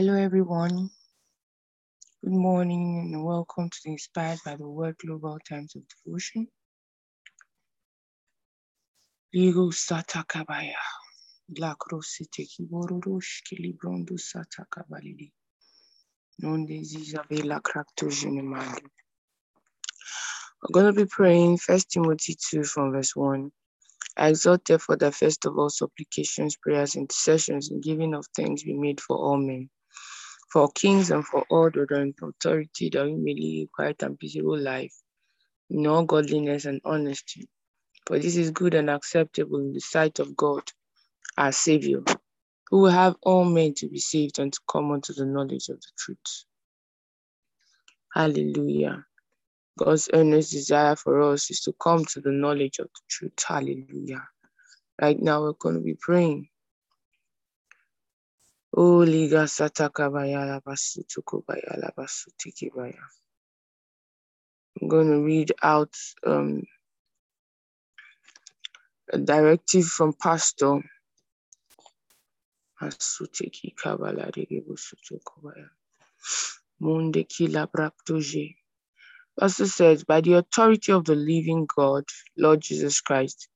Hello, everyone. Good morning and welcome to the Inspired by the Word Global Times of Devotion. Ligo Satakabaya. Black Rosite Kiborodosh Kilibrondo Satakabalidi. Nonde Zizabela Kraktojenimandi. We're going to be praying 1 Timothy 2 from verse 1. I exhort therefore that first of all supplications, prayers, intercessions, and giving of thanks be made for all men, for kings and for all are in authority, that we may live a quiet and peaceable life, in all godliness and honesty. For this is good and acceptable in the sight of God, our Savior, who will have all men to be saved and to come unto the knowledge of the truth. Hallelujah. God's earnest desire for us is to come to the knowledge of the truth. Hallelujah. Right now, we're going to be praying. Oh, Liga Satakabayala Basutukubayala Basutikibaya. I'm going to read out um, a directive from Pastor Asuteki Kabala Regibusutukubaya. Munde Kila Braktoje. Pastor says, By the authority of the living God, Lord Jesus Christ,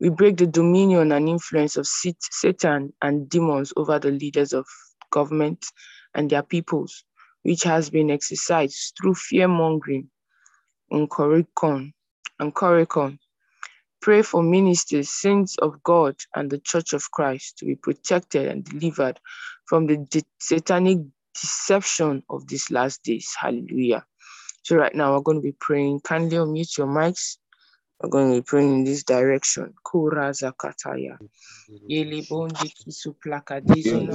we break the dominion and influence of Satan and demons over the leaders of government and their peoples, which has been exercised through fear mongering and correcon. And correcon. Pray for ministers, saints of God, and the Church of Christ to be protected and delivered from the de- satanic deception of these last days. Hallelujah. So right now we're going to be praying. Kindly unmute your mics. We're going to be praying in this direction. Kura zakataya. Yeli bondi kisu plaka dizona.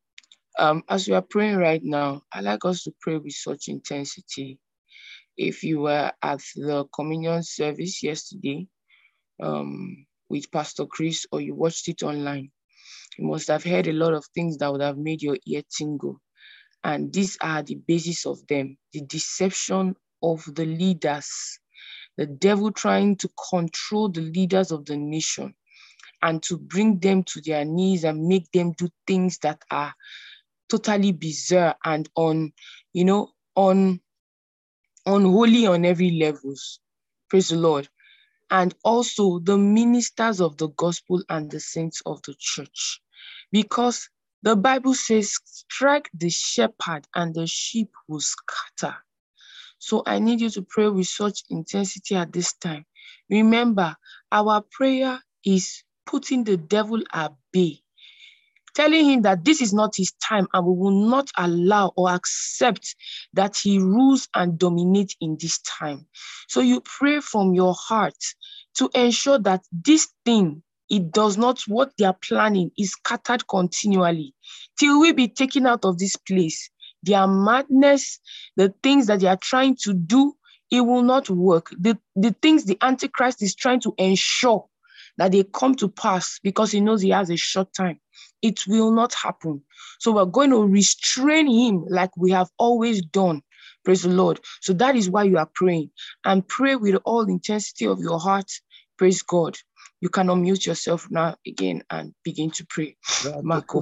Um, as we are praying right now, I like us to pray with such intensity. If you were at the communion service yesterday um, with Pastor Chris or you watched it online, you must have heard a lot of things that would have made your ear tingle. And these are the basis of them the deception of the leaders, the devil trying to control the leaders of the nation and to bring them to their knees and make them do things that are totally bizarre and on, you know, on unholy on every levels. Praise the Lord. And also the ministers of the gospel and the saints of the church. Because the Bible says, strike the shepherd and the sheep will scatter. So I need you to pray with such intensity at this time. Remember, our prayer is putting the devil at bay, telling him that this is not his time and we will not allow or accept that he rules and dominates in this time. So you pray from your heart to ensure that this thing it does not what they are planning is scattered continually. Till we be taken out of this place their madness the things that they are trying to do it will not work. The, the things the antichrist is trying to ensure that they come to pass because he knows he has a short time it will not happen. So we're going to restrain him like we have always done. Praise the lord. So that is why you are praying. And pray with all intensity of your heart. Praise god you can unmute yourself now again and begin to pray. Marco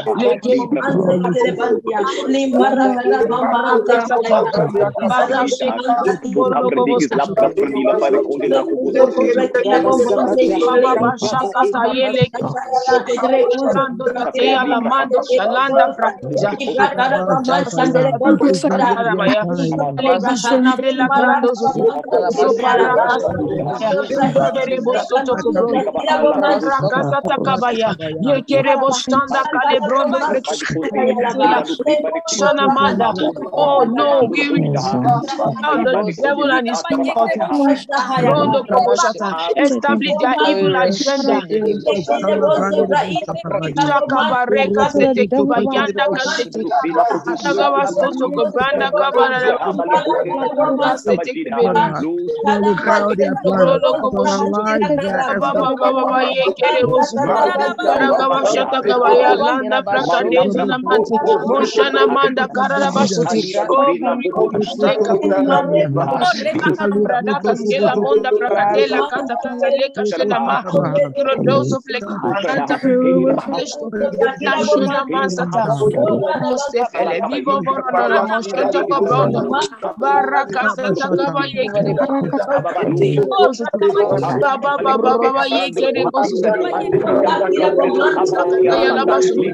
Sakatela mando Rakasata kabale de gevo soto kobrondo brodo gobo shakabara de gevo soto kobele kibo Katela mando chikabai La brada gabasata Akabai de boro soto kobrondo brada gabora da basata Oh no, we the devil and his establish their evil agenda. Moshana manda. Oh, leka ma fleka kanta vivo baraka kaba yekere baba baba baba yekere bosu yala basu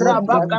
Rabaka,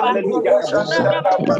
Hallelujah.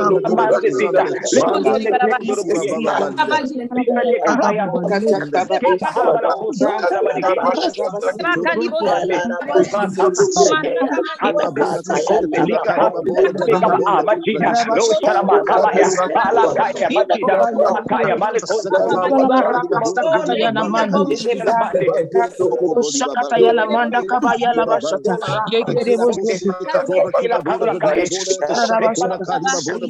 la krondo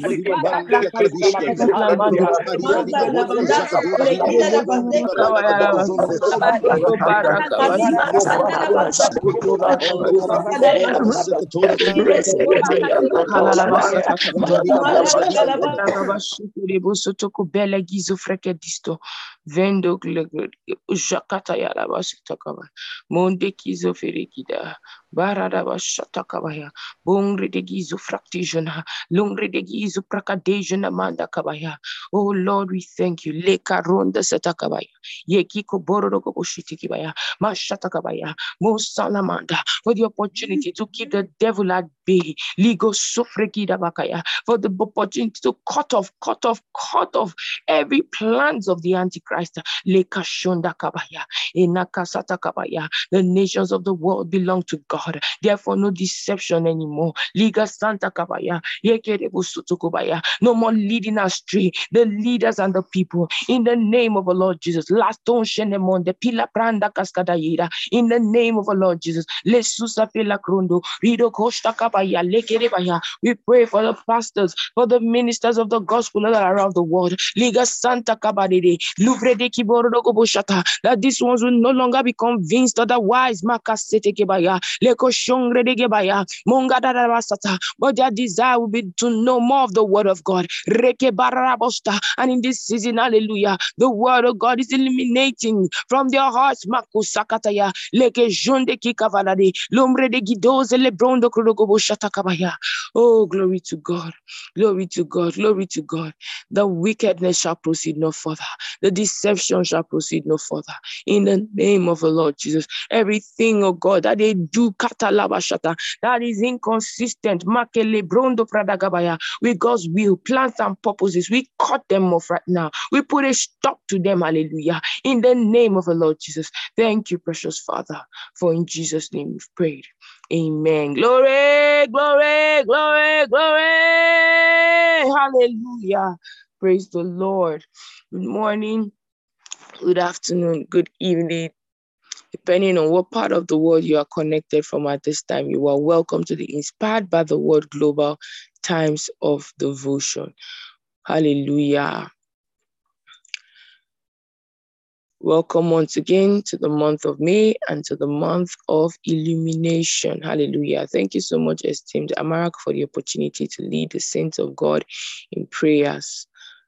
Vendo Jakata Yalabasitakaba, Monde Ferikida, Barada Bashatakabaya, Bongre de Gizo Fractijana, Lungre de Gizo Prakadejana Manda Kabaya. Oh Lord, we thank you. Leka Ronda Satakabaya, Yekiko Boroko Bushitikibaya, Mashatakabaya, Mosalamanda, for the opportunity to keep the devil at bay. Ligo Sufrekida Bakaya, for the opportunity to cut off, cut off, cut off every plans of the Antichrist. Leka Lekashonda kabaya, enakasata kabaya. The nations of the world belong to God. Therefore, no deception anymore. Liga Santa kabaya, no more leading astray the leaders and the people. In the name of the Lord Jesus, last don't shenemon the pila pranda kaskadayira. In the name of the Lord Jesus, lesusa pila krundo, rido koshta kabaya, lekerebaya. We pray for the pastors, for the ministers of the gospel all around the world. Liga Santa kabadede, luvrede that these ones will no longer be convinced otherwise. But their desire will be to know more of the word of God. And in this season, hallelujah, the word of God is eliminating from their hearts. Oh, glory to God. Glory to God. Glory to God. The wickedness shall proceed no further. The deception shall proceed no further. In the name of the Lord Jesus, everything, oh God, that they do, that is inconsistent, with God's will, plans, and purposes, we cut them off right now. We put a stop to them, hallelujah. In the name of the Lord Jesus. Thank you, precious Father, for in Jesus' name we've prayed. Amen. Glory, glory, glory, glory. Hallelujah. Praise the Lord. Good morning, good afternoon, good evening. Depending on what part of the world you are connected from at this time, you are welcome to the Inspired by the Word Global Times of Devotion. Hallelujah. Welcome once again to the month of May and to the month of illumination. Hallelujah. Thank you so much, esteemed Amarak, for the opportunity to lead the saints of God in prayers.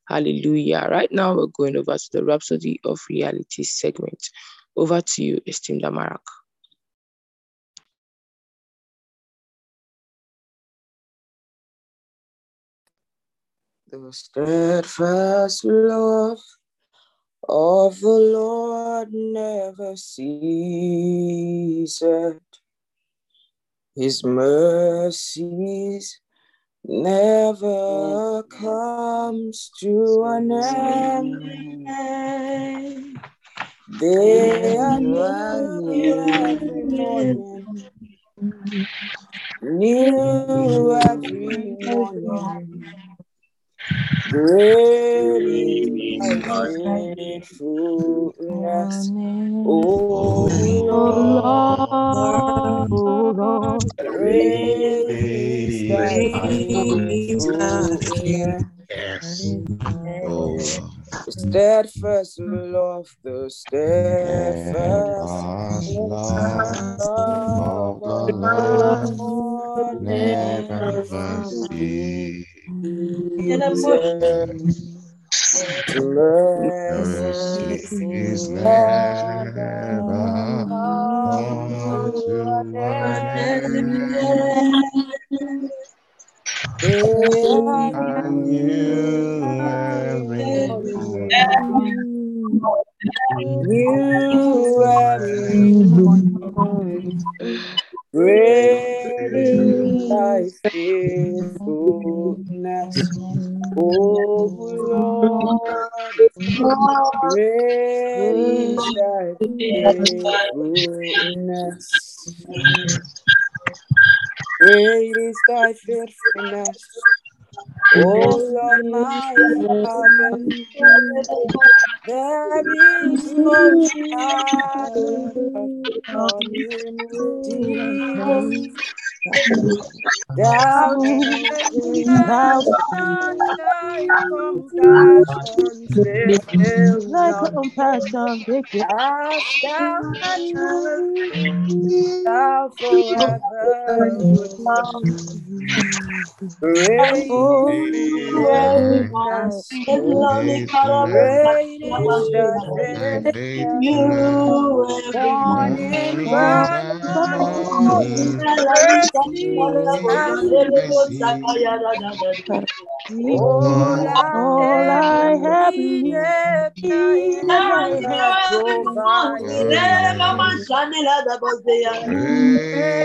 Hallelujah. Right now, we're going over to the Rhapsody of Reality segment. Over to you, esteemed Amarak. The steadfast love of the Lord never ceases. His mercies never comes to an end. They are new every morning, new every morning. Great is thy faithfulness, O Lord. Great is thy faithfulness. Oh, steadfast mm. love, the steadfast love of the Lord never ceases. Mercy is never unto an end. you are new every morning. New every morning. Great is thy faithfulness, O Lord. Great is thy faithfulness. Great is thy faithfulness, O Lord my Father. There is no with thee. Thou and thy compassions they fail not. As thou hast thou forever would Great faithfulness, great is thy faithfulness. Morning by morning, mercies I All I have needed, thine hand provided.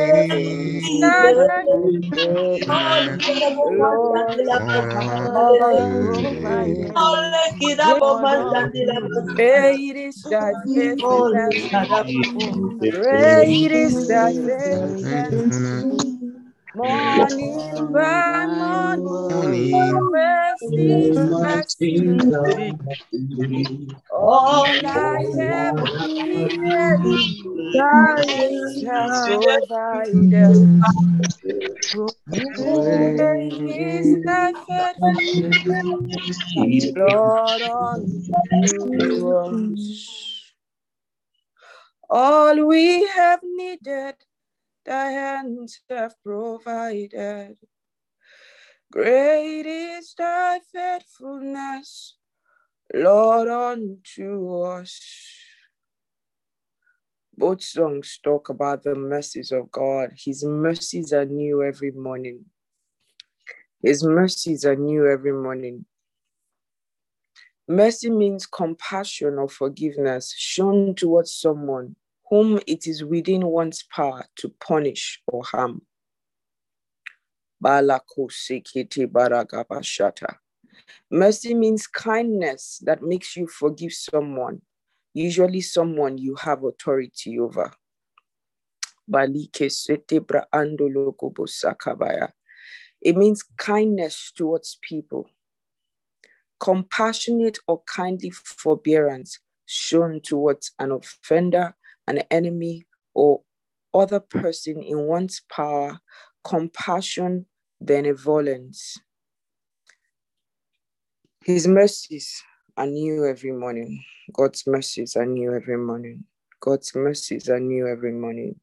Great is thy faithfulness. Great is thy faithfulness. Morning by morning, see. All I have needed. All we have needed, thy hands have provided. Great is thy faithfulness, Lord, unto us. Both songs talk about the mercies of God. His mercies are new every morning. His mercies are new every morning. Mercy means compassion or forgiveness shown towards someone whom it is within one's power to punish or harm. Mercy means kindness that makes you forgive someone, usually someone you have authority over. It means kindness towards people, compassionate or kindly forbearance shown towards an offender, an enemy, or other person in one's power, compassion, benevolence. His mercies are new every morning. God's mercies are new every morning. God's mercies are new every morning.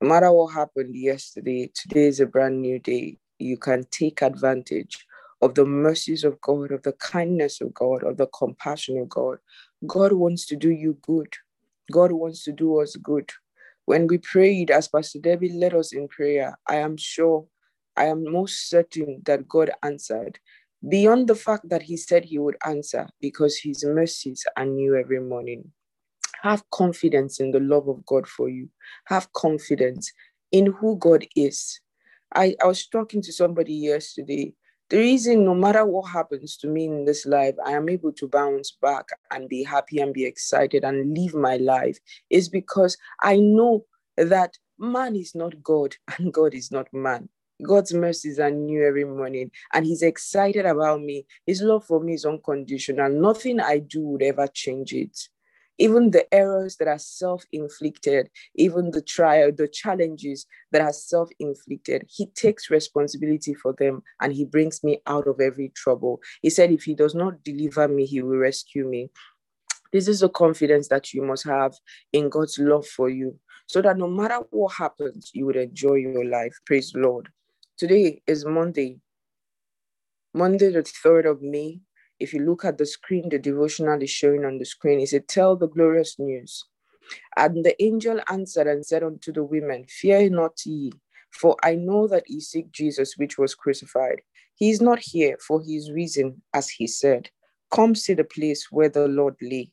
No matter what happened yesterday, today is a brand new day. You can take advantage of the mercies of God, of the kindness of God, of the compassion of God. God wants to do you good. God wants to do us good. When we prayed, as Pastor Debbie led us in prayer, I am sure, I am most certain that God answered beyond the fact that he said he would answer because his mercies are new every morning. Have confidence in the love of God for you. Have confidence in who God is. I, I was talking to somebody yesterday. The reason, no matter what happens to me in this life, I am able to bounce back and be happy and be excited and live my life is because I know that man is not God and God is not man. God's mercies are new every morning, and He's excited about me. His love for me is unconditional. Nothing I do would ever change it. Even the errors that are self inflicted, even the trial, the challenges that are self inflicted, He takes responsibility for them and He brings me out of every trouble. He said, If He does not deliver me, He will rescue me. This is a confidence that you must have in God's love for you so that no matter what happens, you would enjoy your life. Praise the Lord. Today is Monday, Monday, the 3rd of May. If you look at the screen, the devotional is showing on the screen. It said, Tell the glorious news. And the angel answered and said unto the women, Fear not ye, for I know that ye seek Jesus, which was crucified. He is not here, for he is risen, as he said. Come see the place where the Lord lay.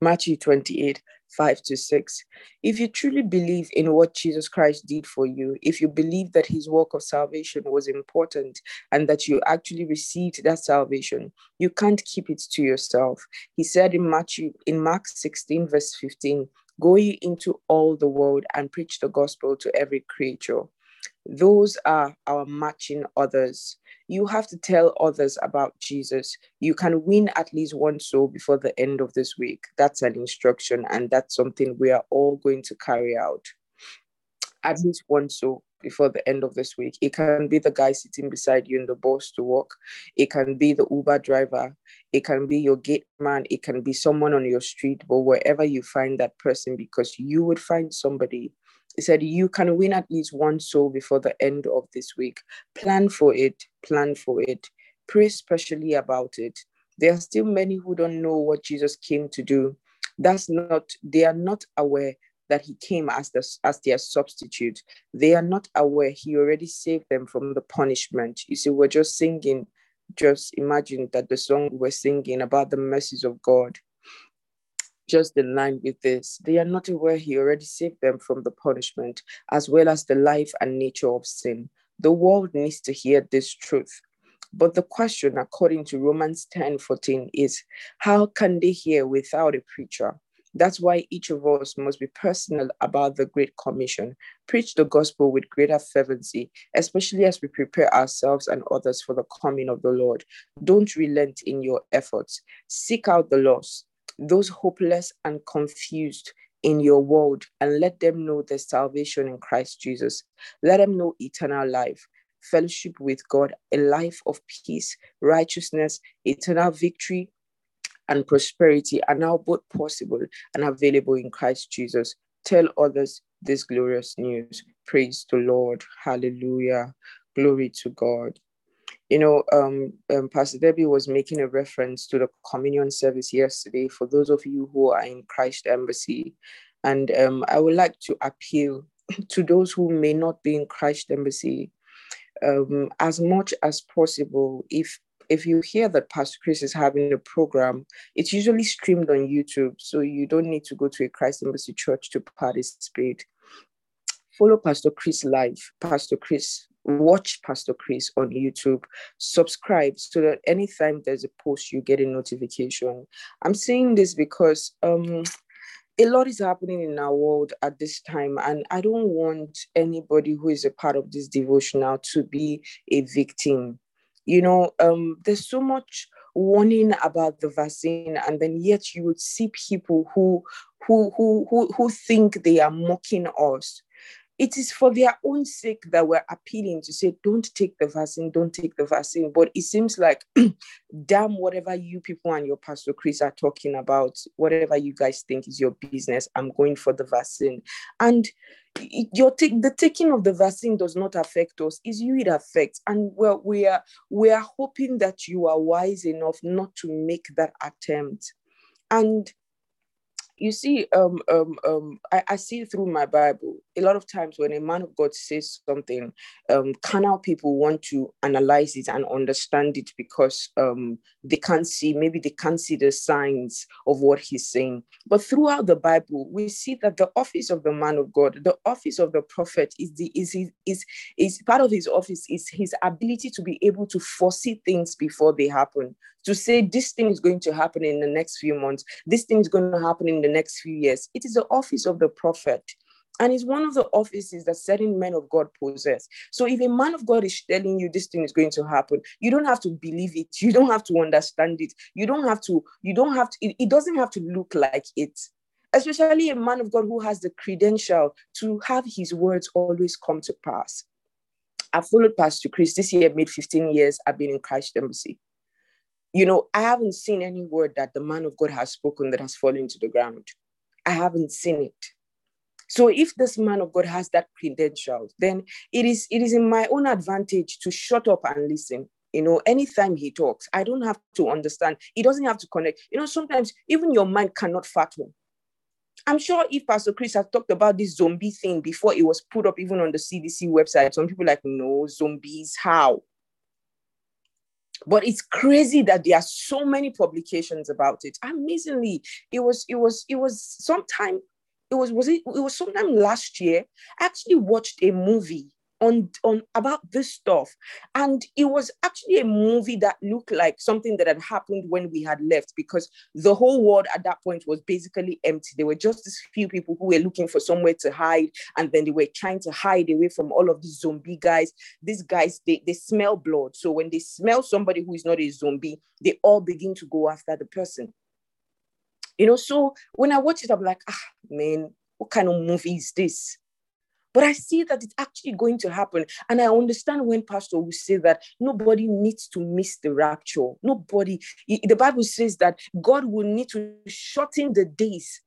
Matthew 28, 5 to 6. If you truly believe in what Jesus Christ did for you, if you believe that his work of salvation was important and that you actually received that salvation, you can't keep it to yourself. He said in Matthew in Mark 16 verse 15, go ye into all the world and preach the gospel to every creature. Those are our matching others. You have to tell others about Jesus. You can win at least one soul before the end of this week. That's an instruction, and that's something we are all going to carry out. At least one soul before the end of this week. It can be the guy sitting beside you in the bus to work. It can be the Uber driver. It can be your gate man. It can be someone on your street, but wherever you find that person, because you would find somebody he said, You can win at least one soul before the end of this week. Plan for it, plan for it. Pray specially about it. There are still many who don't know what Jesus came to do. That's not, they are not aware that he came as, the, as their substitute. They are not aware he already saved them from the punishment. You see, we're just singing, just imagine that the song we're singing about the mercies of God just in line with this. They are not aware he already saved them from the punishment, as well as the life and nature of sin. The world needs to hear this truth. But the question, according to Romans 10 14, is how can they hear without a preacher? That's why each of us must be personal about the Great Commission. Preach the gospel with greater fervency, especially as we prepare ourselves and others for the coming of the Lord. Don't relent in your efforts. Seek out the lost those hopeless and confused in your world and let them know the salvation in Christ Jesus. Let them know eternal life, fellowship with God, a life of peace, righteousness, eternal victory, and prosperity are now both possible and available in Christ Jesus. Tell others this glorious news. Praise the Lord. Hallelujah. Glory to God you know, um, um, Pastor Debbie was making a reference to the communion service yesterday for those of you who are in Christ Embassy. And um, I would like to appeal to those who may not be in Christ Embassy um, as much as possible. If if you hear that Pastor Chris is having a program, it's usually streamed on YouTube, so you don't need to go to a Christ Embassy church to participate. Follow Pastor Chris live, Pastor Chris watch Pastor Chris on YouTube, subscribe so that anytime there's a post, you get a notification. I'm saying this because um, a lot is happening in our world at this time, and I don't want anybody who is a part of this devotional to be a victim. You know, um, there's so much warning about the vaccine, and then yet you would see people who who who who, who think they are mocking us it is for their own sake that we're appealing to say, don't take the vaccine, don't take the vaccine. But it seems like, damn, whatever you people and your Pastor Chris are talking about, whatever you guys think is your business, I'm going for the vaccine. And your take the taking of the vaccine does not affect us is you it affects and well we are we are hoping that you are wise enough not to make that attempt and you see um um um I, I see through my bible a lot of times when a man of God says something, um, carnal people want to analyze it and understand it because um, they can't see, maybe they can't see the signs of what he's saying. But throughout the Bible, we see that the office of the man of God, the office of the prophet, is the is is is, is part of his office is his ability to be able to foresee things before they happen. To say this thing is going to happen in the next few months, this thing is going to happen in the next few years. It is the office of the prophet and it's one of the offices that certain men of God possess. So if a man of God is telling you this thing is going to happen, you don't have to believe it. You don't have to understand it. You don't have to, you don't have to, it, it doesn't have to look like it. Especially a man of God who has the credential to have his words always come to pass. I followed Pastor Chris this year, made 15 years. I've been in Christ Embassy. You know, I haven't seen any word that the man of God has spoken that has fallen to the ground. I haven't seen it so if this man of God has that credential, then it is it is in my own advantage to shut up and listen. You know, anytime he talks, I don't have to understand. He doesn't have to connect. You know, sometimes even your mind cannot fathom. I'm sure if Pastor Chris has talked about this zombie thing before it was put up even on the CDC website, some people like, no, zombies, how? But it's crazy that there are so many publications about it. Amazingly, it was, it was, it was sometime it was was it it was sometime last year i actually watched a movie on on about this stuff. And it was actually a movie that looked like something that had happened when we had left because the whole world at that point was basically empty. There were just these few people who were looking for somewhere to hide and then they were trying to hide away from all of these zombie guys. These guys they, they smell blood. So when they smell somebody who is not a zombie they all begin to go after the person. You know, so when I watch it, I'm like, ah, man, what kind of movie is this? But I see that it's actually going to happen. And I understand when Pastor will say that nobody needs to miss the rapture. Nobody, the Bible says that God will need to shorten the days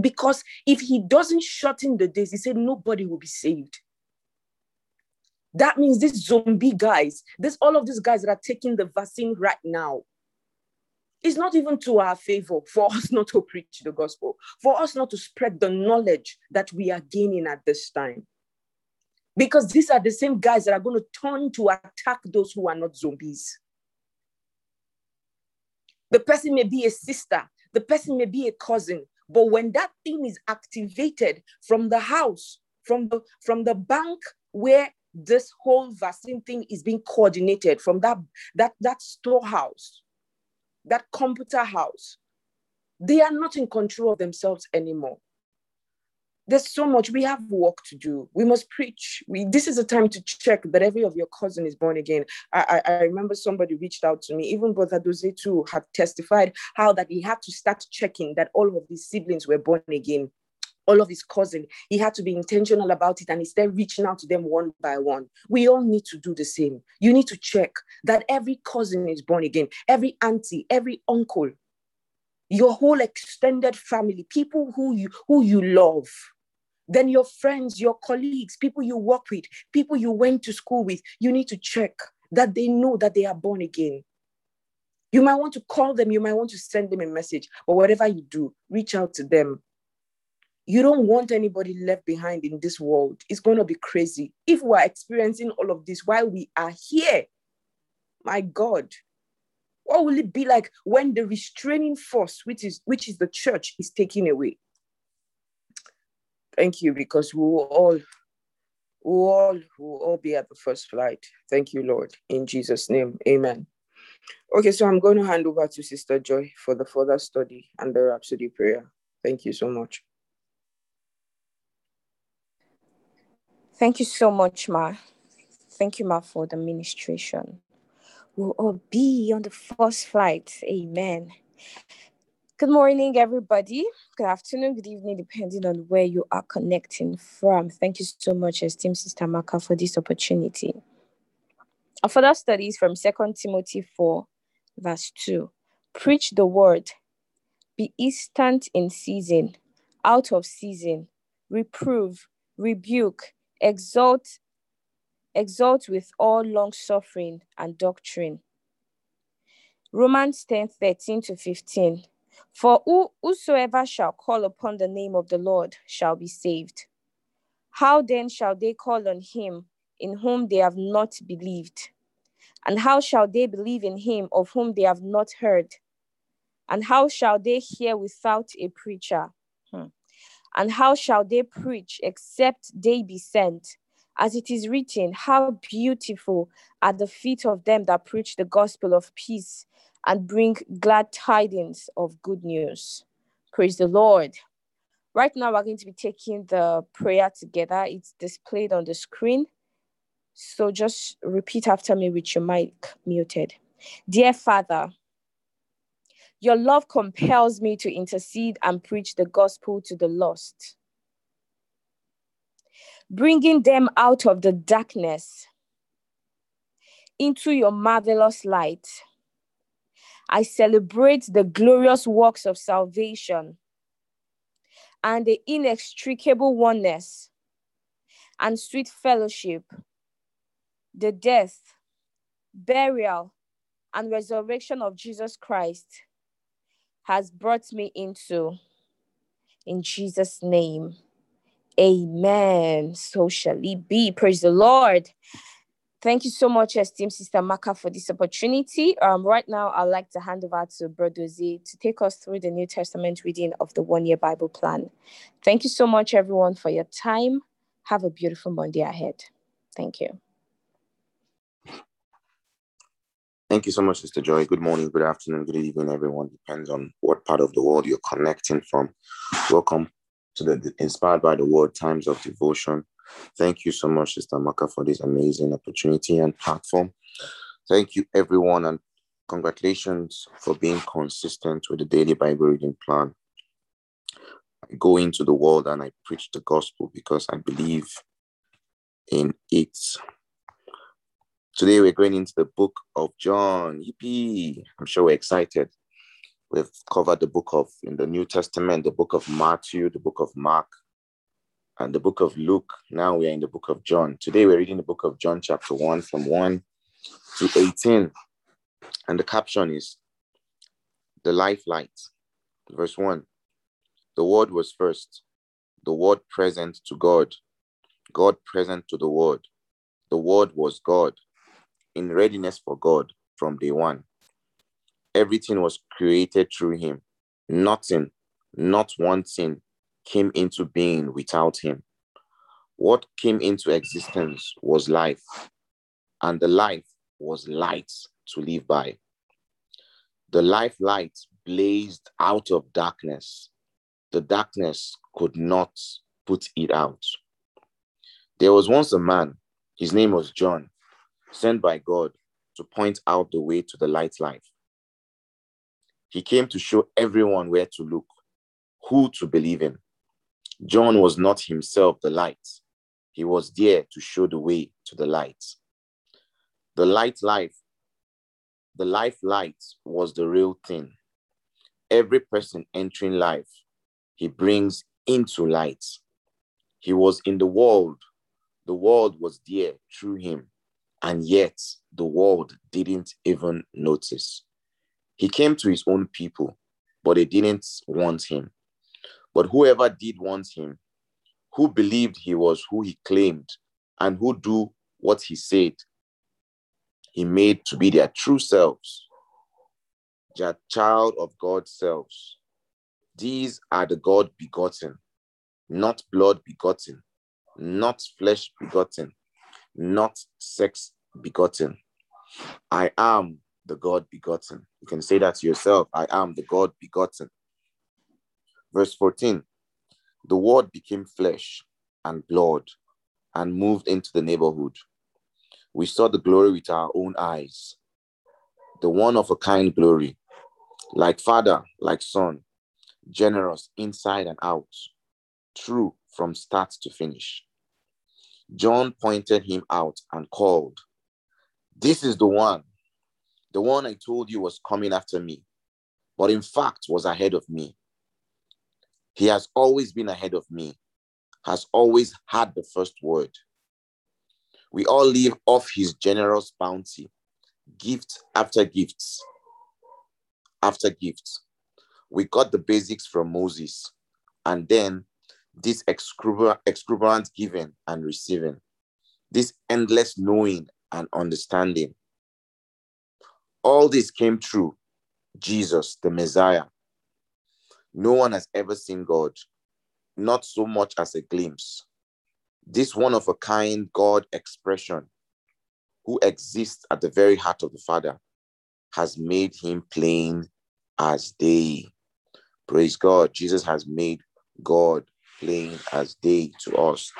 because if he doesn't shorten the days, he said nobody will be saved. That means these zombie guys, this all of these guys that are taking the vaccine right now, it's not even to our favor for us not to preach the gospel, for us not to spread the knowledge that we are gaining at this time. Because these are the same guys that are going to turn to attack those who are not zombies. The person may be a sister, the person may be a cousin, but when that thing is activated from the house, from the from the bank where this whole vaccine thing is being coordinated, from that that that storehouse, that computer house, they are not in control of themselves anymore. There's so much we have work to do. We must preach. We, this is a time to check that every of your cousin is born again. I, I, I remember somebody reached out to me. Even Brother Doze too had testified how that he had to start checking that all of his siblings were born again all of his cousin. He had to be intentional about it and instead reaching out to them one by one. We all need to do the same. You need to check that every cousin is born again, every auntie, every uncle, your whole extended family, people who you who you love. Then your friends, your colleagues, people you work with, people you went to school with, you need to check that they know that they are born again. You might want to call them, you might want to send them a message, but whatever you do, reach out to them you don't want anybody left behind in this world. It's going to be crazy. If we're experiencing all of this while we are here, my God, what will it be like when the restraining force, which is which is the church, is taken away? Thank you, because we will all, we will all, we will all be at the first flight. Thank you, Lord, in Jesus' name, Amen. Okay, so I'm going to hand over to Sister Joy for the further study and the Rhapsody prayer. Thank you so much. Thank you so much, Ma. Thank you, Ma, for the ministration. We'll all be on the first flight. Amen. Good morning, everybody. Good afternoon, good evening, depending on where you are connecting from. Thank you so much, esteemed Sister Maka, for this opportunity. Our further studies from 2 Timothy 4, verse 2. Preach the word, be instant in season, out of season, reprove, rebuke, exalt exalt with all long suffering and doctrine romans 10 13 to 15 for who, whosoever shall call upon the name of the lord shall be saved How then shall they call on him in whom they have not believed? And how shall they believe in him of whom they have not heard? And how shall they hear without a preacher? And how shall they preach except they be sent? As it is written, How beautiful are the feet of them that preach the gospel of peace and bring glad tidings of good news. Praise the Lord. Right now, we're going to be taking the prayer together. It's displayed on the screen. So just repeat after me with your mic muted. Dear Father, your love compels me to intercede and preach the gospel to the lost, bringing them out of the darkness into your marvelous light. I celebrate the glorious works of salvation and the inextricable oneness and sweet fellowship, the death, burial, and resurrection of Jesus Christ has brought me into. In Jesus' name, amen. So shall it be. Praise the Lord. Thank you so much, esteemed Sister Maka, for this opportunity. Um, right now, I'd like to hand over to Brother Z to take us through the New Testament reading of the one year Bible plan. Thank you so much, everyone, for your time. Have a beautiful Monday ahead. Thank you. Thank you so much, Sister Joy. Good morning, good afternoon, good evening, everyone. Depends on what part of the world you're connecting from. Welcome to the Inspired by the Word Times of Devotion Thank you so much, Sister Maka, for this amazing opportunity and platform. Thank you, everyone, and congratulations for being consistent with the daily Bible reading plan. I go into the world and I preach the gospel because I believe in it. Today we're going into the book of John. Yippee! I'm sure we're excited. We've covered the book of in the New Testament, the book of Matthew, the book of Mark, and the book of Luke. Now we are in the book of John. Today we're reading the book of John, chapter 1, from 1 to 18. And the caption is The Life Light. Verse 1 The Word was first, the Word present to God, God present to the Word. The Word was God, in readiness for God from day one. Everything was created through Him. Nothing, not one thing came into being without him. What came into existence was life, and the life was light to live by. The life light blazed out of darkness. The darkness could not put it out. There was once a man, his name was John, sent by God to point out the way to the light life. He came to show everyone where to look, who to believe in. John was not himself the light. He was there to show the way to the light. The light life, the life light was the real thing. Every person entering life, he brings into light. He was in the world. The world was there through him. And yet the world didn't even notice. He came to his own people, but they didn't want him. But whoever did want him, who believed he was who he claimed, and who do what he said, he made to be their true selves, their child of God's selves. These are the God begotten, not blood begotten, not flesh begotten, not sex begotten. I am the God begotten. You can say that to yourself. I am the God begotten. Verse 14 The word became flesh and blood and moved into the neighborhood. We saw the glory with our own eyes, the one of a kind glory, like Father, like Son, generous inside and out, true from start to finish. John pointed him out and called, This is the one, the one I told you was coming after me, but in fact was ahead of me he has always been ahead of me, has always had the first word. We all live off his generous bounty, gift after gifts after gifts. We got the basics from Moses, and then this exuberant giving and receiving, this endless knowing and understanding. All this came through Jesus, the Messiah. No one has ever seen God, not so much as a glimpse. This one of a kind God expression, who exists at the very heart of the Father, has made him plain as day. Praise God. Jesus has made God plain as day to us.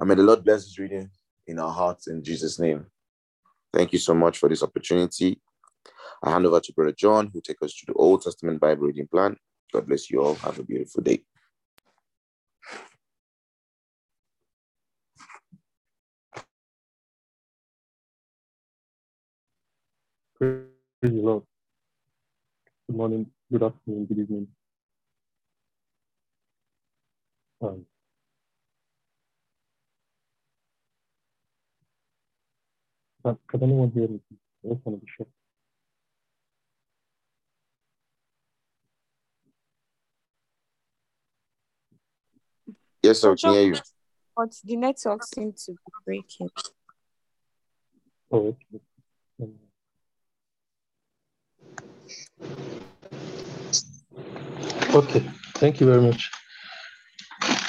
I may the Lord bless this reading in our hearts in Jesus' name. Thank you so much for this opportunity. I hand over to Brother John, who take us to the Old Testament Bible reading plan. God bless you all. Have a beautiful day. Praise the Lord. Good morning, good afternoon, good evening. Um, can, can anyone hear me? I just want to be sure. Yes, sir, can hear you. But the network seems to be breaking. Oh, okay. Um, Okay, thank you very much.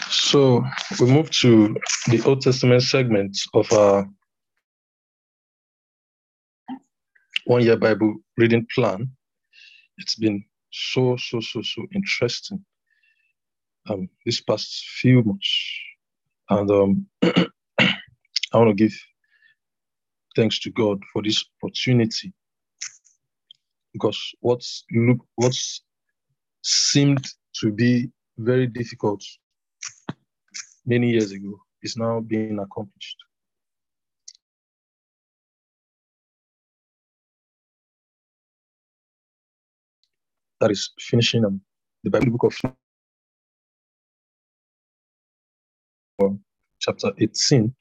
So we move to the Old Testament segment of our one year Bible reading plan. It's been so, so, so, so interesting um, this past few months. And um, I want to give thanks to God for this opportunity because what's what's seemed to be very difficult many years ago is now being accomplished. That is finishing um, the Bible book of chapter 18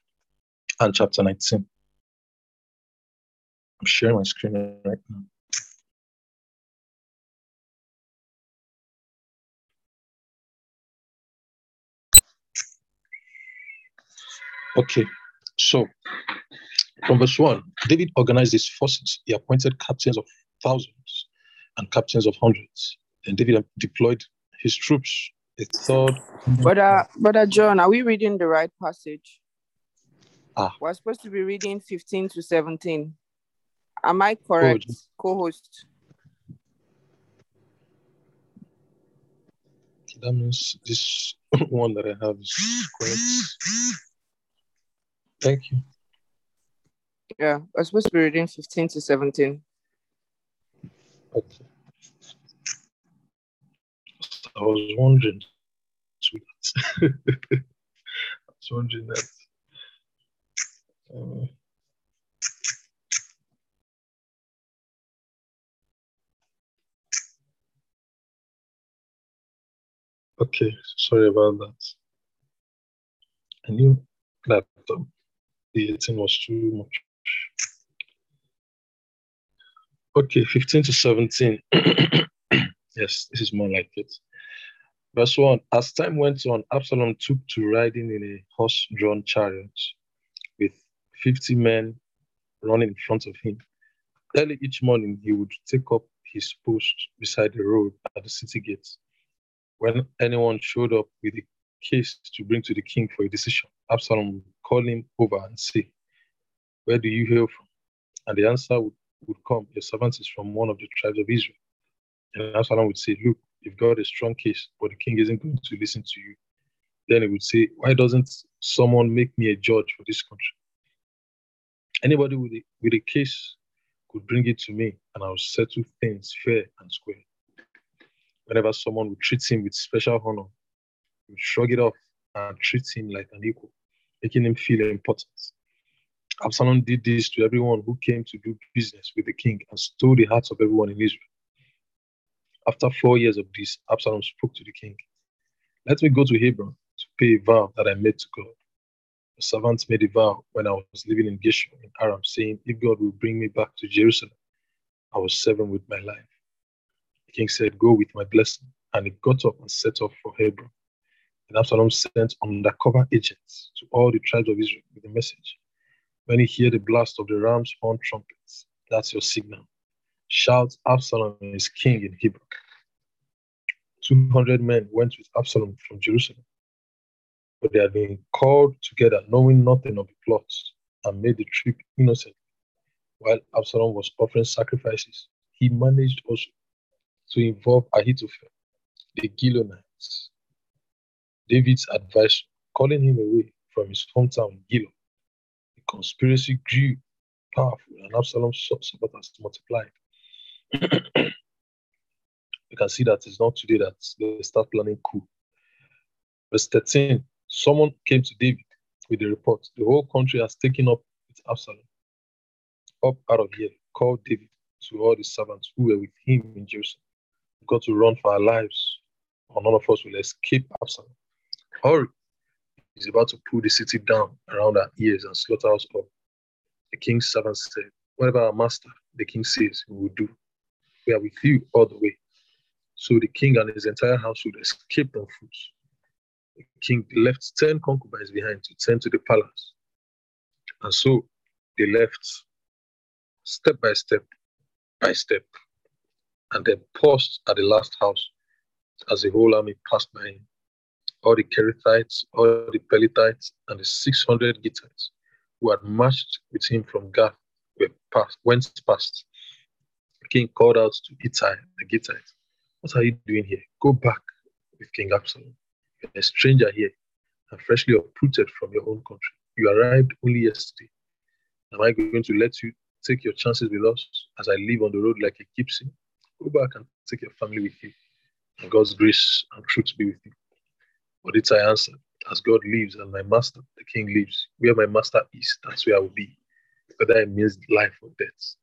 and chapter 19. I'm sharing my screen right now. Okay, so from verse 1, David organized his forces. He appointed captains of thousands and captains of hundreds. Then David deployed his troops. A third. Brother, Brother John, are we reading the right passage? Ah. We're supposed to be reading 15 to 17. Am I correct, Oh, co-host? That means this one that I have is correct. Thank you. Yeah, we're supposed to be reading 15 to 17. Okay. I was wondering. I was wondering that. Uh, okay, sorry about that. I that um, the 18 was too much. Okay, 15 to 17. yes, this is more like it. Verse 1 As time went on, Absalom took to riding in a horse drawn chariot with 50 men running in front of him. Early each morning, he would take up his post beside the road at the city gates. When anyone showed up with a case to bring to the king for a decision, Absalom would call him over and say, Where do you hail from? And the answer would, would come, Your servant is from one of the tribes of Israel. And Absalom would say, Look, you've got a strong case, but the king isn't going to listen to you. Then he would say, Why doesn't someone make me a judge for this country? Anybody with a, with a case could bring it to me, and I'll settle things fair and square. Whenever someone would treat him with special honor, shrug it off and treat him like an equal, making him feel important. Absalom did this to everyone who came to do business with the king and stole the hearts of everyone in Israel. After four years of this, Absalom spoke to the king. Let me go to Hebron to pay a vow that I made to God. The servant made a vow when I was living in Geshur in Aram, saying, If God will bring me back to Jerusalem, I will serve him with my life. The king said, Go with my blessing. And he got up and set off for Hebron. And Absalom sent undercover agents to all the tribes of Israel with a message. When you hear the blast of the ram's horn trumpets, that's your signal. Shout, Absalom is king in Hebron. 200 men went with Absalom from Jerusalem, but they had been called together knowing nothing of the plots and made the trip innocent. While Absalom was offering sacrifices, he managed also to involve Ahithophel, the Gilonites, David's advice calling him away from his hometown, Giloh. The conspiracy grew powerful, and Absalom's supporters multiplied. you can see that it's not today that they start planning coup. Verse 13 Someone came to David with the report the whole country has taken up with Absalom. Up out of here, called David to all the servants who were with him in Jerusalem. We've got to run for our lives, or none of us will escape Absalom. Hurry! He's about to pull the city down around our ears and slaughter us all. The king's servants said, Whatever our master, the king says, we will do. We are with you all the way. So the king and his entire household escaped on foot. The king left 10 concubines behind to tend to the palace. And so they left step by step by step and then paused at the last house as the whole army passed by him. All the Kerethites, all the Pelethites, and the 600 Gittites who had marched with him from Gath were passed, went past. The king called out to Ittai, the Gittite, What are you doing here? Go back with King Absalom. You're a stranger here and freshly uprooted from your own country. You arrived only yesterday. Am I going to let you take your chances with us as I live on the road like a gypsy? Go back and take your family with you. And God's grace and truth be with you. But Ittai answered, As God lives and my master, the king, lives, where my master is, that's where I will be, whether I means life or death.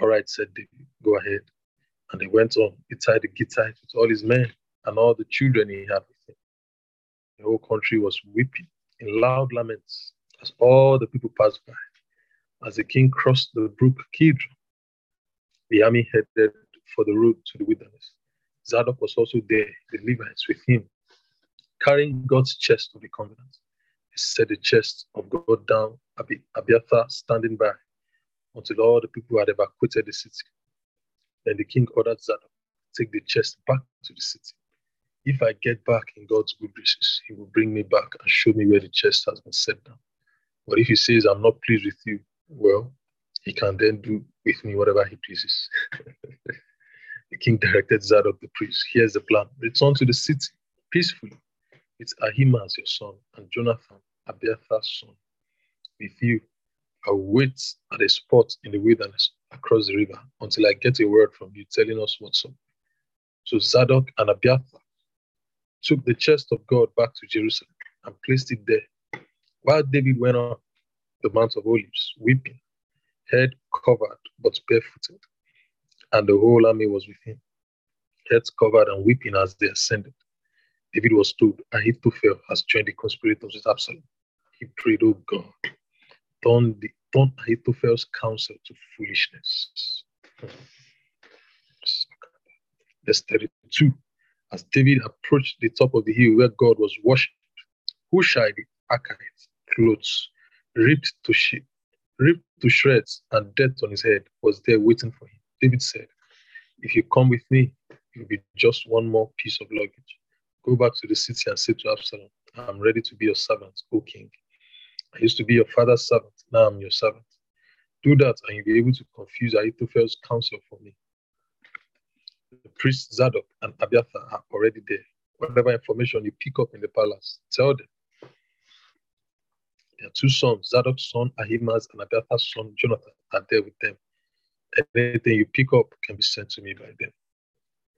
All right, said David, go ahead. And they went on, Ittai the Gittite with all his men and all the children he had with him. The whole country was weeping in loud laments as all the people passed by. As the king crossed the brook Kidron, the army headed for the road to the wilderness. Zadok was also there, the Levites with him, carrying God's chest of the covenant. He set the chest of God down, Abi- Abiathar standing by, until all the people had evacuated the city. Then the king ordered Zadok, to take the chest back to the city. If I get back in God's good graces, he will bring me back and show me where the chest has been set down. But if he says, I'm not pleased with you, well, he can then do with me whatever he pleases. the king directed Zadok the priest. Here's the plan return to the city peacefully with Ahimaaz your son and Jonathan, Abiathar's son, with you. I'll wait at a spot in the wilderness across the river until I get a word from you telling us what's up. So Zadok and Abiathar took the chest of God back to Jerusalem and placed it there. While David went on the Mount of Olives, weeping, head covered but barefooted, and the whole army was with him, heads covered and weeping as they ascended. David was told Ahithophel has joined the conspirators with Absalom. He prayed, Oh God, turn, the, turn Ahithophel's counsel to foolishness. Verse 32 As David approached the top of the hill where God was worshipped, Hushai the Archite, clothes ripped to sh- ripped to shreds and death on his head was there waiting for him. David said, If you come with me, it will be just one more piece of luggage. Go back to the city and say to Absalom, I'm ready to be your servant, O king. I used to be your father's servant, now I'm your servant. Do that, and you'll be able to confuse Ahithophel's counsel for me. The priests Zadok and Abiathar are already there. Whatever information you pick up in the palace, tell them. Their two sons, Zadok's son Ahimaaz and Abiathar's son Jonathan, are there with them. Anything you pick up can be sent to me by them.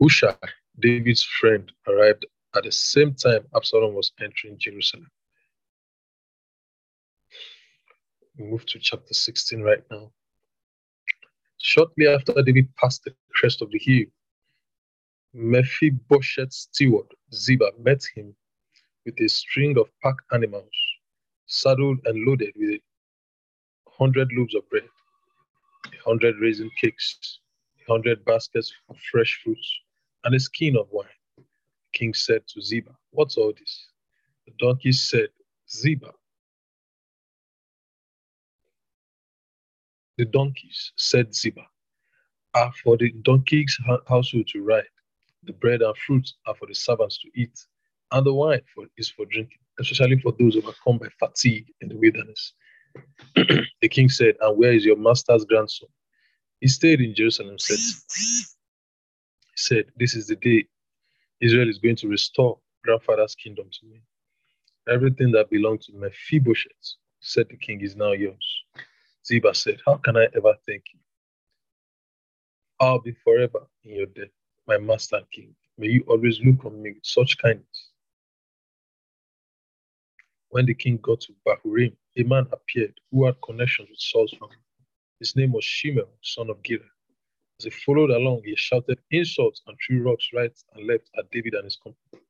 Hushai, David's friend, arrived at the same time Absalom was entering Jerusalem. We move to chapter 16 right now. Shortly after David passed the crest of the hill, Mephibosheth's steward, Ziba, met him with a string of pack animals, saddled and loaded with a hundred loaves of bread, a hundred raisin cakes, a hundred baskets of fresh fruits, and a skin of wine king said to Ziba, What's all this? The donkey said, Ziba. The donkeys, said Ziba, are for the donkey's household to ride. The bread and fruit are for the servants to eat, and the wine for, is for drinking, especially for those overcome by fatigue in the wilderness. the king said, And where is your master's grandson? He stayed in Jerusalem, said, said, This is the day Israel is going to restore grandfather's kingdom to me. Everything that belonged to Mephibosheth, said the king, is now yours. Ziba said, How can I ever thank you? I'll be forever in your debt, my master king. May you always look on me with such kindness. When the king got to Bahurim, a man appeared who had connections with Saul's family. His name was Shimei, son of Gera. As he followed along, he shouted insults and threw rocks right and left at David and his company,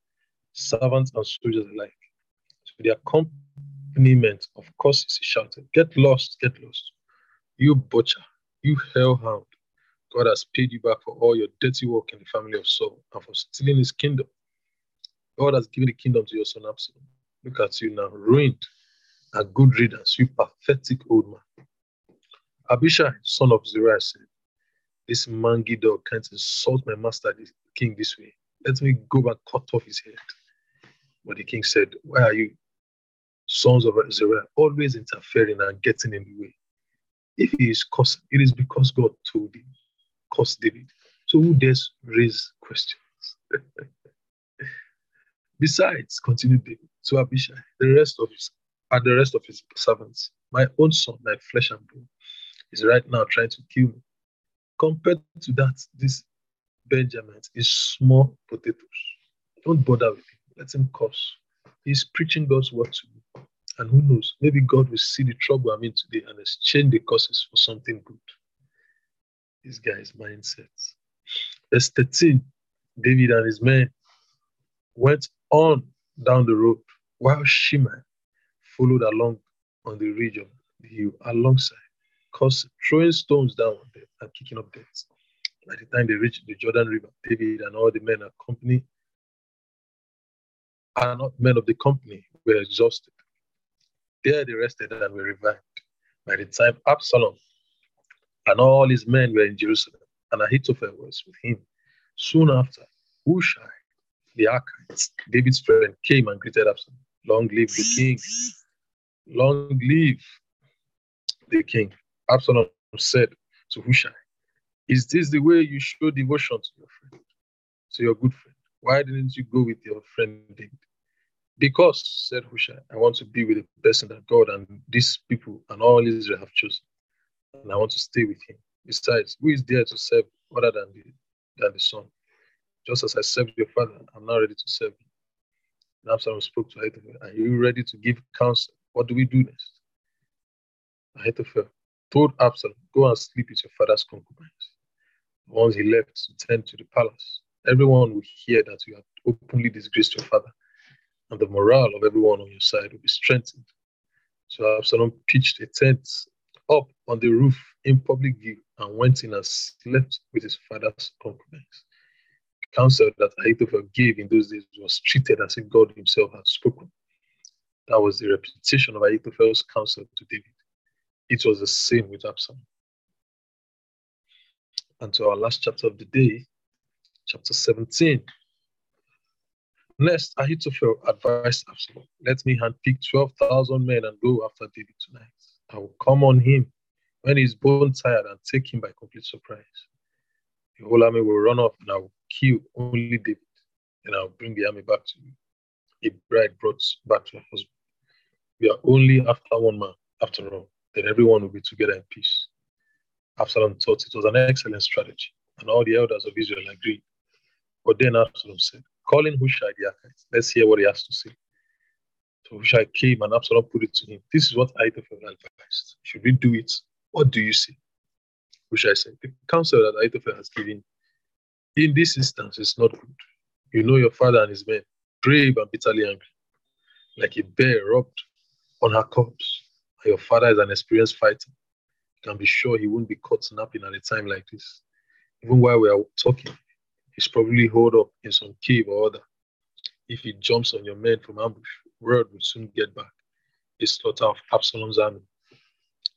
servants and soldiers alike. To the accompaniment of curses, he shouted, Get lost, get lost. You butcher, you hellhound. God has paid you back for all your dirty work in the family of Saul and for stealing his kingdom. God has given the kingdom to your son Absalom. Look at you now, ruined. A good riddance, you pathetic old man. Abishai, son of Zeruiah, said, This mangy dog can't insult my master, the king, this way. Let me go and cut off his head. But the king said, Why are you, sons of Zeruiah, always interfering and getting in the way? If he is cursing, it is because God told him, curse David. So who dares raise questions? Besides, continued David, to Abishai, the rest of his and the rest of his servants, my own son, my flesh and bone, is right now trying to kill me. Compared to that, this Benjamin is small potatoes. Don't bother with him. Let him curse. He's preaching God's word to me. And who knows, maybe God will see the trouble I'm in today and exchange the curses for something good. This guy's mindset. Verse 13 David and his men went on down the road while Shimei followed along on the of the hill alongside, cause throwing stones down on them kicking up dirt. By the time they reached the Jordan River, David and all the men accompany are not men of the company were exhausted. There they rested and were revived. By the time Absalom and all his men were in Jerusalem, and Ahithophel was with him. Soon after, Hushai, the Archite, David's friend, came and greeted Absalom. Long live the king. Long live the king. Absalom said to Hushai, Is this the way you show devotion to your friend, to your good friend? Why didn't you go with your friend David? Because, said Hushai, I want to be with the person that God and these people and all Israel have chosen. And I want to stay with him. Besides, who is there to serve other than the, than the son? Just as I served your father, I'm now ready to serve you. And Absalom spoke to Ahithophel, Are you ready to give counsel? What do we do next? Ahithophel told Absalom, Go and sleep with your father's concubines. Once he left to tend to the palace, everyone will hear that you have openly disgraced your father, and the morale of everyone on your side will be strengthened. So Absalom pitched a tent up on the roof in public view and went in and slept with his father's concubines The counsel that Ahithophel gave in those days was treated as if God himself had spoken. That was the reputation of Ahithophel's counsel to David. It was the same with Absalom. And to our last chapter of the day, chapter 17. Next, Ahithophel advised Absalom, Let me handpick 12,000 men and go after David tonight. I will come on him when he's bone tired and take him by complete surprise. The whole army will run off and I will kill only David, and I'll bring the army back to you. A bride brought back to her husband. We are only after one man, after all. Then everyone will be together in peace. Absalom thought it was an excellent strategy, and all the elders of Israel agreed. But then Absalom said, Call in Hushai the Archite. Let's hear what he has to say. So Hushai came and Absalom put it to him. This is what Ahithophel advised. Should we do it? What do you say? Hushai said, The counsel that Ahithophel has given in this instance, it's not good. You know your father and his men, brave and bitterly angry, like a bear rubbed on her corpse. Your father is an experienced fighter. You can be sure he won't be caught napping at a time like this. Even while we are talking, he's probably holed up in some cave or other. If he jumps on your men from ambush, word will soon get back a slaughter of Absalom's army.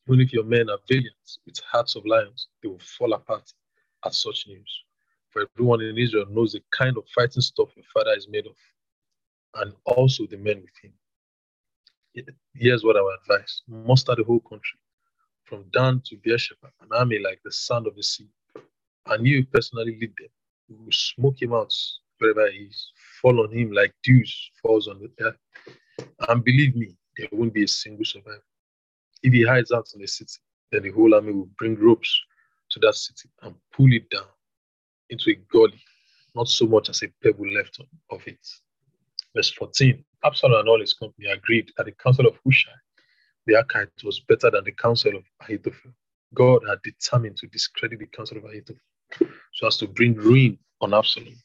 Even if your men are valiant with hearts of lions, they will fall apart at such news. For everyone in Israel knows the kind of fighting stuff your father is made of, and also the men with him. Here's what I would advise muster the whole country, from Dan to Beersheba, an army like the sand of the sea. And you personally lead them. You will smoke him out wherever he is, fall on him like dews falls on the earth. And believe me, there won't be a single survivor. If he hides out in the city, then the whole army will bring ropes to that city and pull it down into a gully, not so much as a pebble left of it. Verse 14 Absalom and all his company agreed that the counsel of Hushai, the Archite, was better than the counsel of Ahithophel. God had determined to discredit the counsel of Ahithophel so as to bring ruin on Absalom.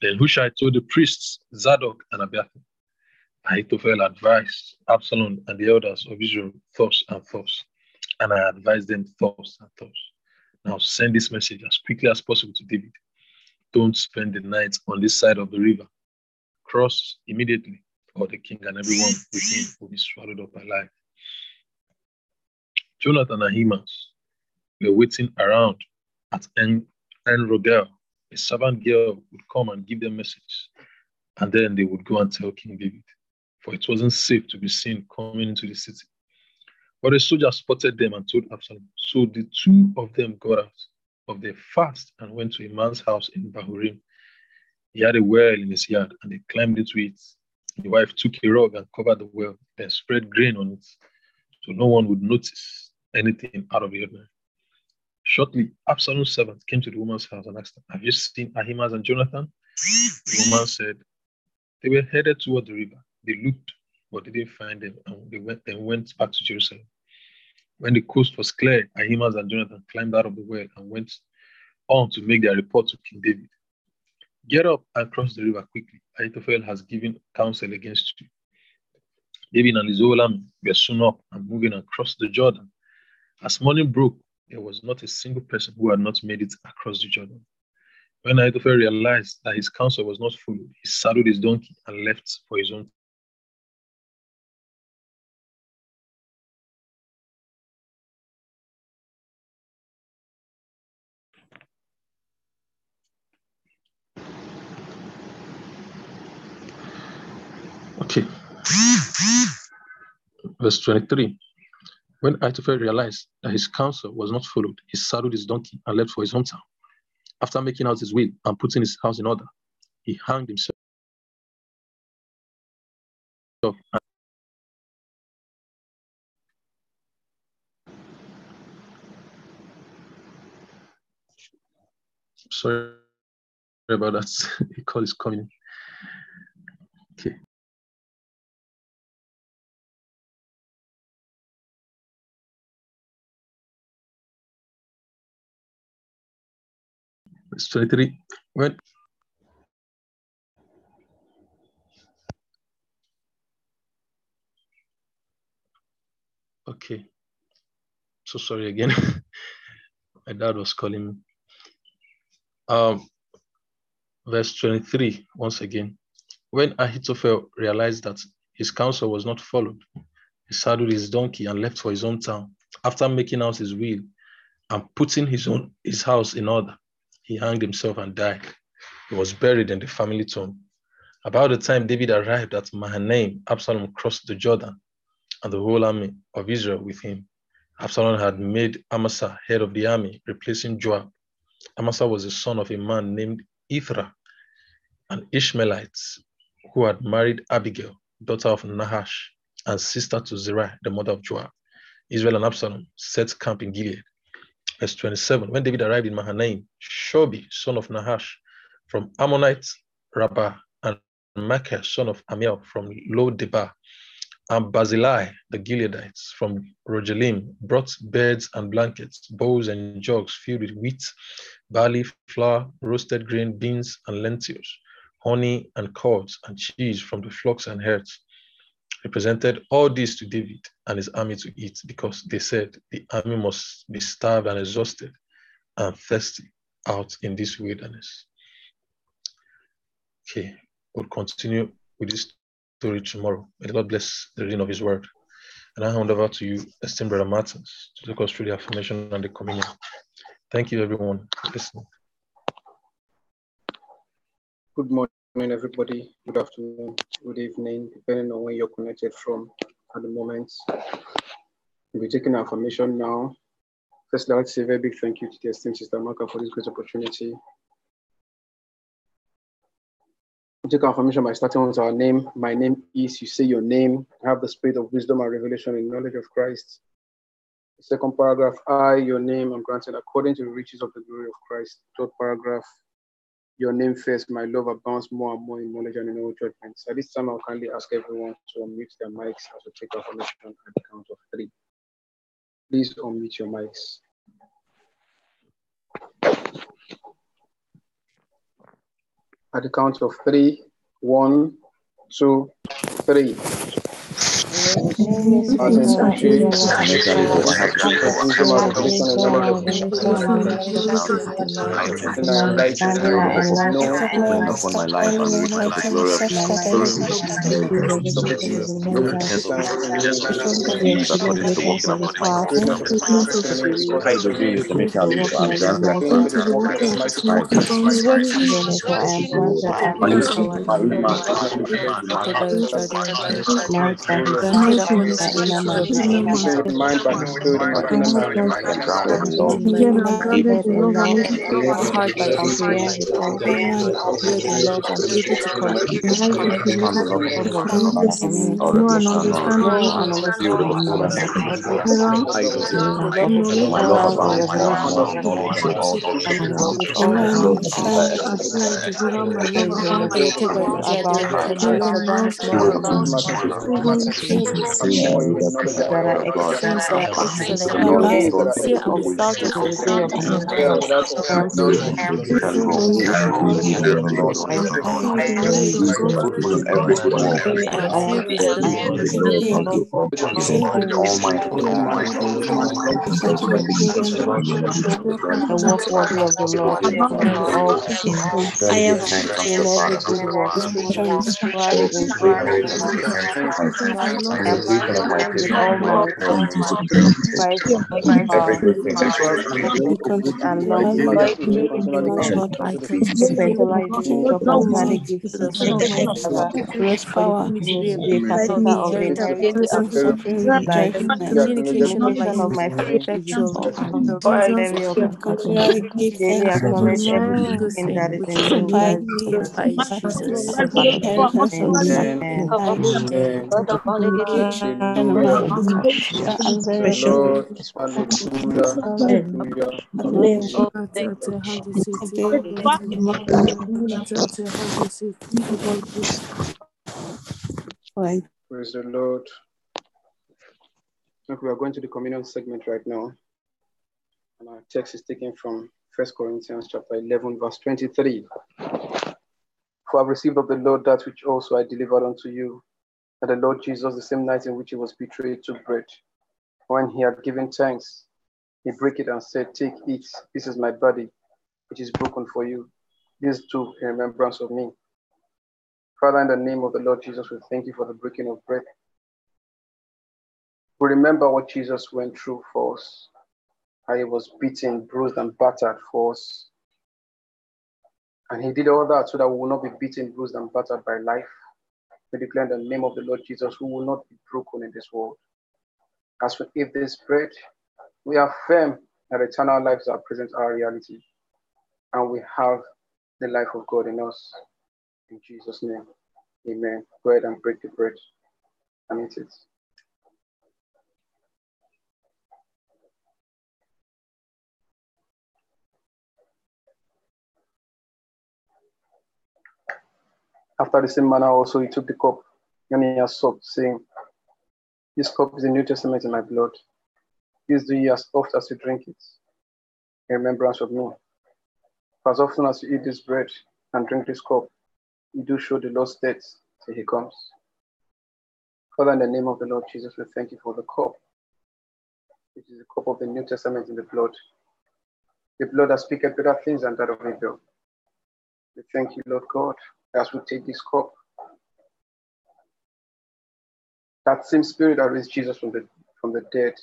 Then Hushai told the priests, Zadok and Abiathar, Ahithophel advised Absalom and the elders of Israel thus and thus, and I advised them thus and thus. Now send this message as quickly as possible to David. Don't spend the night on this side of the river. Cross immediately, or the king and everyone with him will be swallowed up alive. Jonathan and Ahimaaz were waiting around at En, en Rogel. A servant girl would come and give them message, and then they would go and tell King David for it wasn't safe to be seen coming into the city. But a soldier spotted them and told Absalom. So the two of them got out of their fast and went to a man's house in Bahurim. He had a well in his yard, and he climbed into it. The wife took a rug and covered the well, then spread grain on it, so no one would notice anything out of the ordinary. Shortly, Absalom's servant came to the woman's house and asked her, Have you seen Ahimaaz and Jonathan? The woman said, They were headed toward the river. They looked, but they didn't find them, and they went and went back to Jerusalem. When the coast was clear, Ahimaaz and Jonathan climbed out of the well and went on to make their report to King David. Get up and cross the river quickly. Ahithophel has given counsel against you. David and his whole army were soon up and moving across the Jordan. As morning broke, there was not a single person who had not made it across the Jordan. When Ahithophel realized that his counsel was not followed, he saddled his donkey and left for his own Okay. Verse 23. When Ahithophel realized that his counsel was not followed, he saddled his donkey and left for his hometown. After making out his will and putting his house in order, he hanged himself. Sorry about that. the call is coming. Okay. 23. When Okay. So sorry again. My dad was calling me. Um, verse 23, once again. When Ahithophel realized that his counsel was not followed, he saddled his donkey and left for his own town. After making out his will and putting his own his house in order, he hanged himself and died. He was buried in the family tomb. About the time David arrived at Mahanaim, Absalom crossed the Jordan and the whole army of Israel with him. Absalom had made Amasa head of the army, replacing Joab. Amasa was the son of a man named Ithra, an Ishmaelite who had married Abigail, daughter of Nahash, and sister to Zerah, the mother of Joab. Israel and Absalom set camp in Gilead. Verse 27 When David arrived in Mahanaim, Shobi, son of Nahash, from Ammonite Rabbah, and Machir, son of Amiel, from Lo Debar, and Barzillai, the Gileadites, from Rogelim, brought beds and blankets, bowls and jugs filled with wheat, barley, flour, roasted grain, beans, and lentils, honey and curds, and cheese from the flocks and herds. He presented all this to David and his army to eat because they said the army must be starved and exhausted and thirsty out in this wilderness. Okay, we'll continue with this story tomorrow. May the Lord bless the reading of His word. And I hand over to you, esteemed Brother Martins, to take us through the affirmation and the communion. Thank you, everyone, for listening. Good morning, everybody. Good afternoon, good evening, depending on where you're connected from at the moment. We'll be taking affirmation now. First, I'd like to say a very big thank you to the esteemed Sister Marka for this great opportunity. We take affirmation by starting with our name. My name is, you say your name, I have the spirit of wisdom and revelation and knowledge of Christ. Second paragraph, I, your name, I'm granted according to the riches of the glory of Christ. Third paragraph, your name first, my love abounds more and more in knowledge and in all judgments. At this time, I'll kindly ask everyone to unmute their mics as we take our affirmation at the count of three. Please unmute your mics. At the count of three, one, two, three. Mind by the and by the heart by the Spirit. Where the love I'm able to The work worthy of the I am in every good work, striving in faith, with all might, by power, and long specializing dogmatic gifts, great power, a partaker of the inheritance, communication of my faith, enemy of daily acknowledge everything that is in you by Jesus. Inheritance of Amen. Amen. Lord, hallelujah, hallelujah. Praise the Lord. Okay, we are going to the communion segment right now. And our text is taken from First Corinthians chapter 11, verse 23. For I have received of the Lord that which also I delivered unto you, that the Lord Jesus, the same night in which he was betrayed, took bread. When he had given thanks, he broke it and said, Take, eat, this is my body, which is broken for you. This too in remembrance of me. Father, in the name of the Lord Jesus, we thank you for the breaking of bread. We remember what Jesus went through for us, how he was beaten, bruised, and battered for us. And he did all that so that we will not be beaten, bruised, and battered by life. We declare the name of the Lord Jesus, who will not be broken in this world. As we eat this bread, we affirm that eternal lives are present our reality, and we have the life of God in us. In Jesus' name, amen. Go ahead and break the bread and eat it. After the same manner, also he took the cup and he has supped, saying, This cup is the New Testament in my blood. This do ye as oft as you drink it, in remembrance of me. For as often as you eat this bread and drink this cup, you do show the Lord's death till he comes. Father, in the name of the Lord Jesus, we thank you for the cup, which is the cup of the New Testament in the blood. The blood that speaketh better things than that of Abel. We thank you, Lord God, as we take this cup That same spirit that raised Jesus from the from the dead,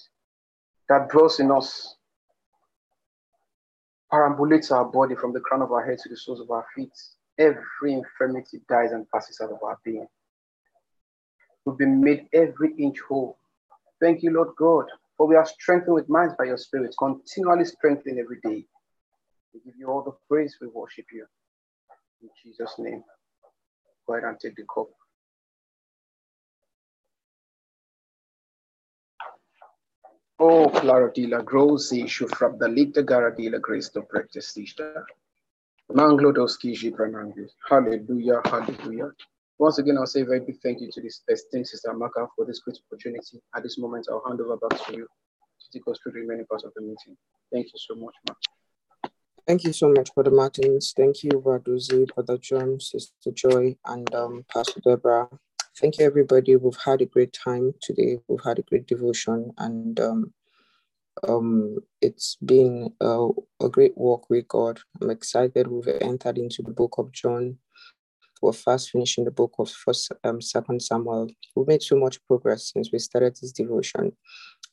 that dwells in us, perambulates our body from the crown of our head to the soles of our feet. Every infirmity dies and passes out of our being. We've been made every inch whole. Thank you, Lord God, for we are strengthened with minds by your spirit, continually strengthened every day. We give you all the praise, we worship you. In Jesus' name. Go ahead and take the cup. Oh, Clara di la Grosi, Shufrabdalita Gara la Grace Manglo doski pranangis. Hallelujah, hallelujah. Once again, I'll say a very big thank you to this esteemed Sister Maka for this great opportunity. At this moment, I'll hand over back to you to take us through the remaining parts of the meeting. Thank you so much, Ma. Thank you so much, Brother Martins. Thank you, Z, Brother John, Sister Joy, and um, Pastor Deborah. Thank you, everybody. We've had a great time today. We've had a great devotion, and um, um, it's been a, a great walk with God. I'm excited. We've entered into the book of John. We're fast finishing the book of First, um, Second Samuel. We've made so much progress since we started this devotion.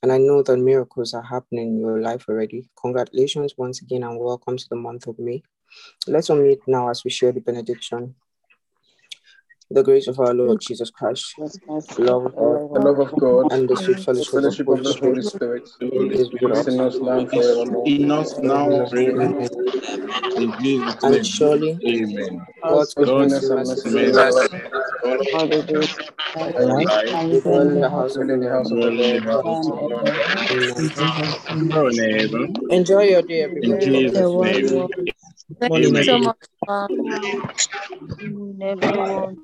And I know that miracles are happening in your life already. Congratulations once again and welcome to the month of May. Let's unmute now as we share the benediction. The grace of our Lord Jesus Christ, the love of God, the love of God, and the sweet fellowship, fellowship of the Holy Spirit, is with us now forevermore. In us now forever. In Jesus' And surely, Amen. God's goodness and mercy follow us all the days of our life, and We we dwell dwell in in the the house house of Dwell the in the house of the Lord of God and ever. Amen. In Jesus' name. Enjoy your day, In everybody. God Jesus' name. Thank you so much. Ma. Everyone.